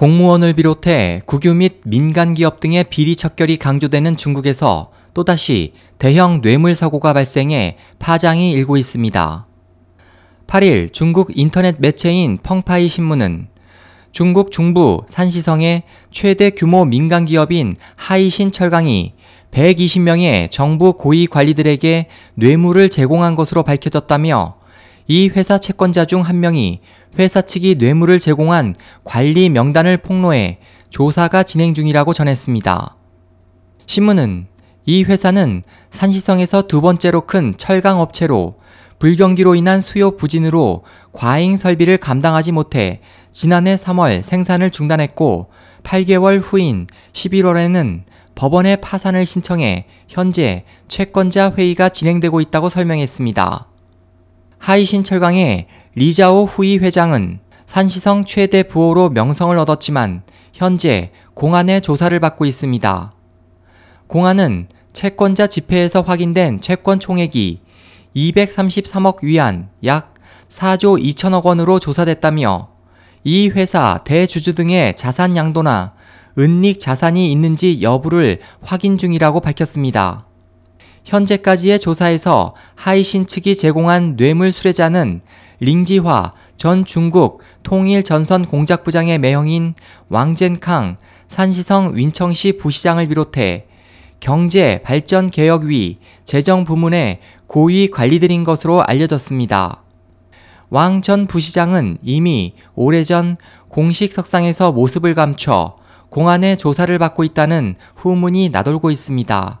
공무원을 비롯해 국유 및 민간 기업 등의 비리 척결이 강조되는 중국에서 또다시 대형 뇌물 사고가 발생해 파장이 일고 있습니다. 8일 중국 인터넷 매체인 펑파이 신문은 중국 중부 산시성의 최대 규모 민간 기업인 하이신 철강이 120명의 정부 고위 관리들에게 뇌물을 제공한 것으로 밝혀졌다며 이 회사 채권자 중 한 명이 회사 측이 뇌물을 제공한 관리 명단을 폭로해 조사가 진행 중이라고 전했습니다. 신문은 이 회사는 산시성에서 두 번째로 큰 철강 업체로 불경기로 인한 수요 부진으로 과잉 설비를 감당하지 못해 지난해 3월 생산을 중단했고 8개월 후인 11월에는 법원에 파산을 신청해 현재 채권자 회의가 진행되고 있다고 설명했습니다. 하이신 철강의 리자오 후이 회장은 산시성 최대 부호로 명성을 얻었지만 현재 공안의 조사를 받고 있습니다. 공안은 채권자 집회에서 확인된 채권 총액이 233억 위안 약 4조 2천억 원으로 조사됐다며 이 회사 대주주 등의 자산 양도나 은닉 자산이 있는지 여부를 확인 중이라고 밝혔습니다. 현재까지의 조사에서 하이신 측이 제공한 뇌물 수뢰자는 링지화 전 중국 통일전선 공작부장의 매형인 왕젠캉 산시성 윈청시 부시장을 비롯해 경제 발전 개혁위 재정 부문의 고위 관리들인 것으로 알려졌습니다. 왕 전 부시장은 이미 오래전 공식 석상에서 모습을 감춰 공안의 조사를 받고 있다는 후문이 나돌고 있습니다.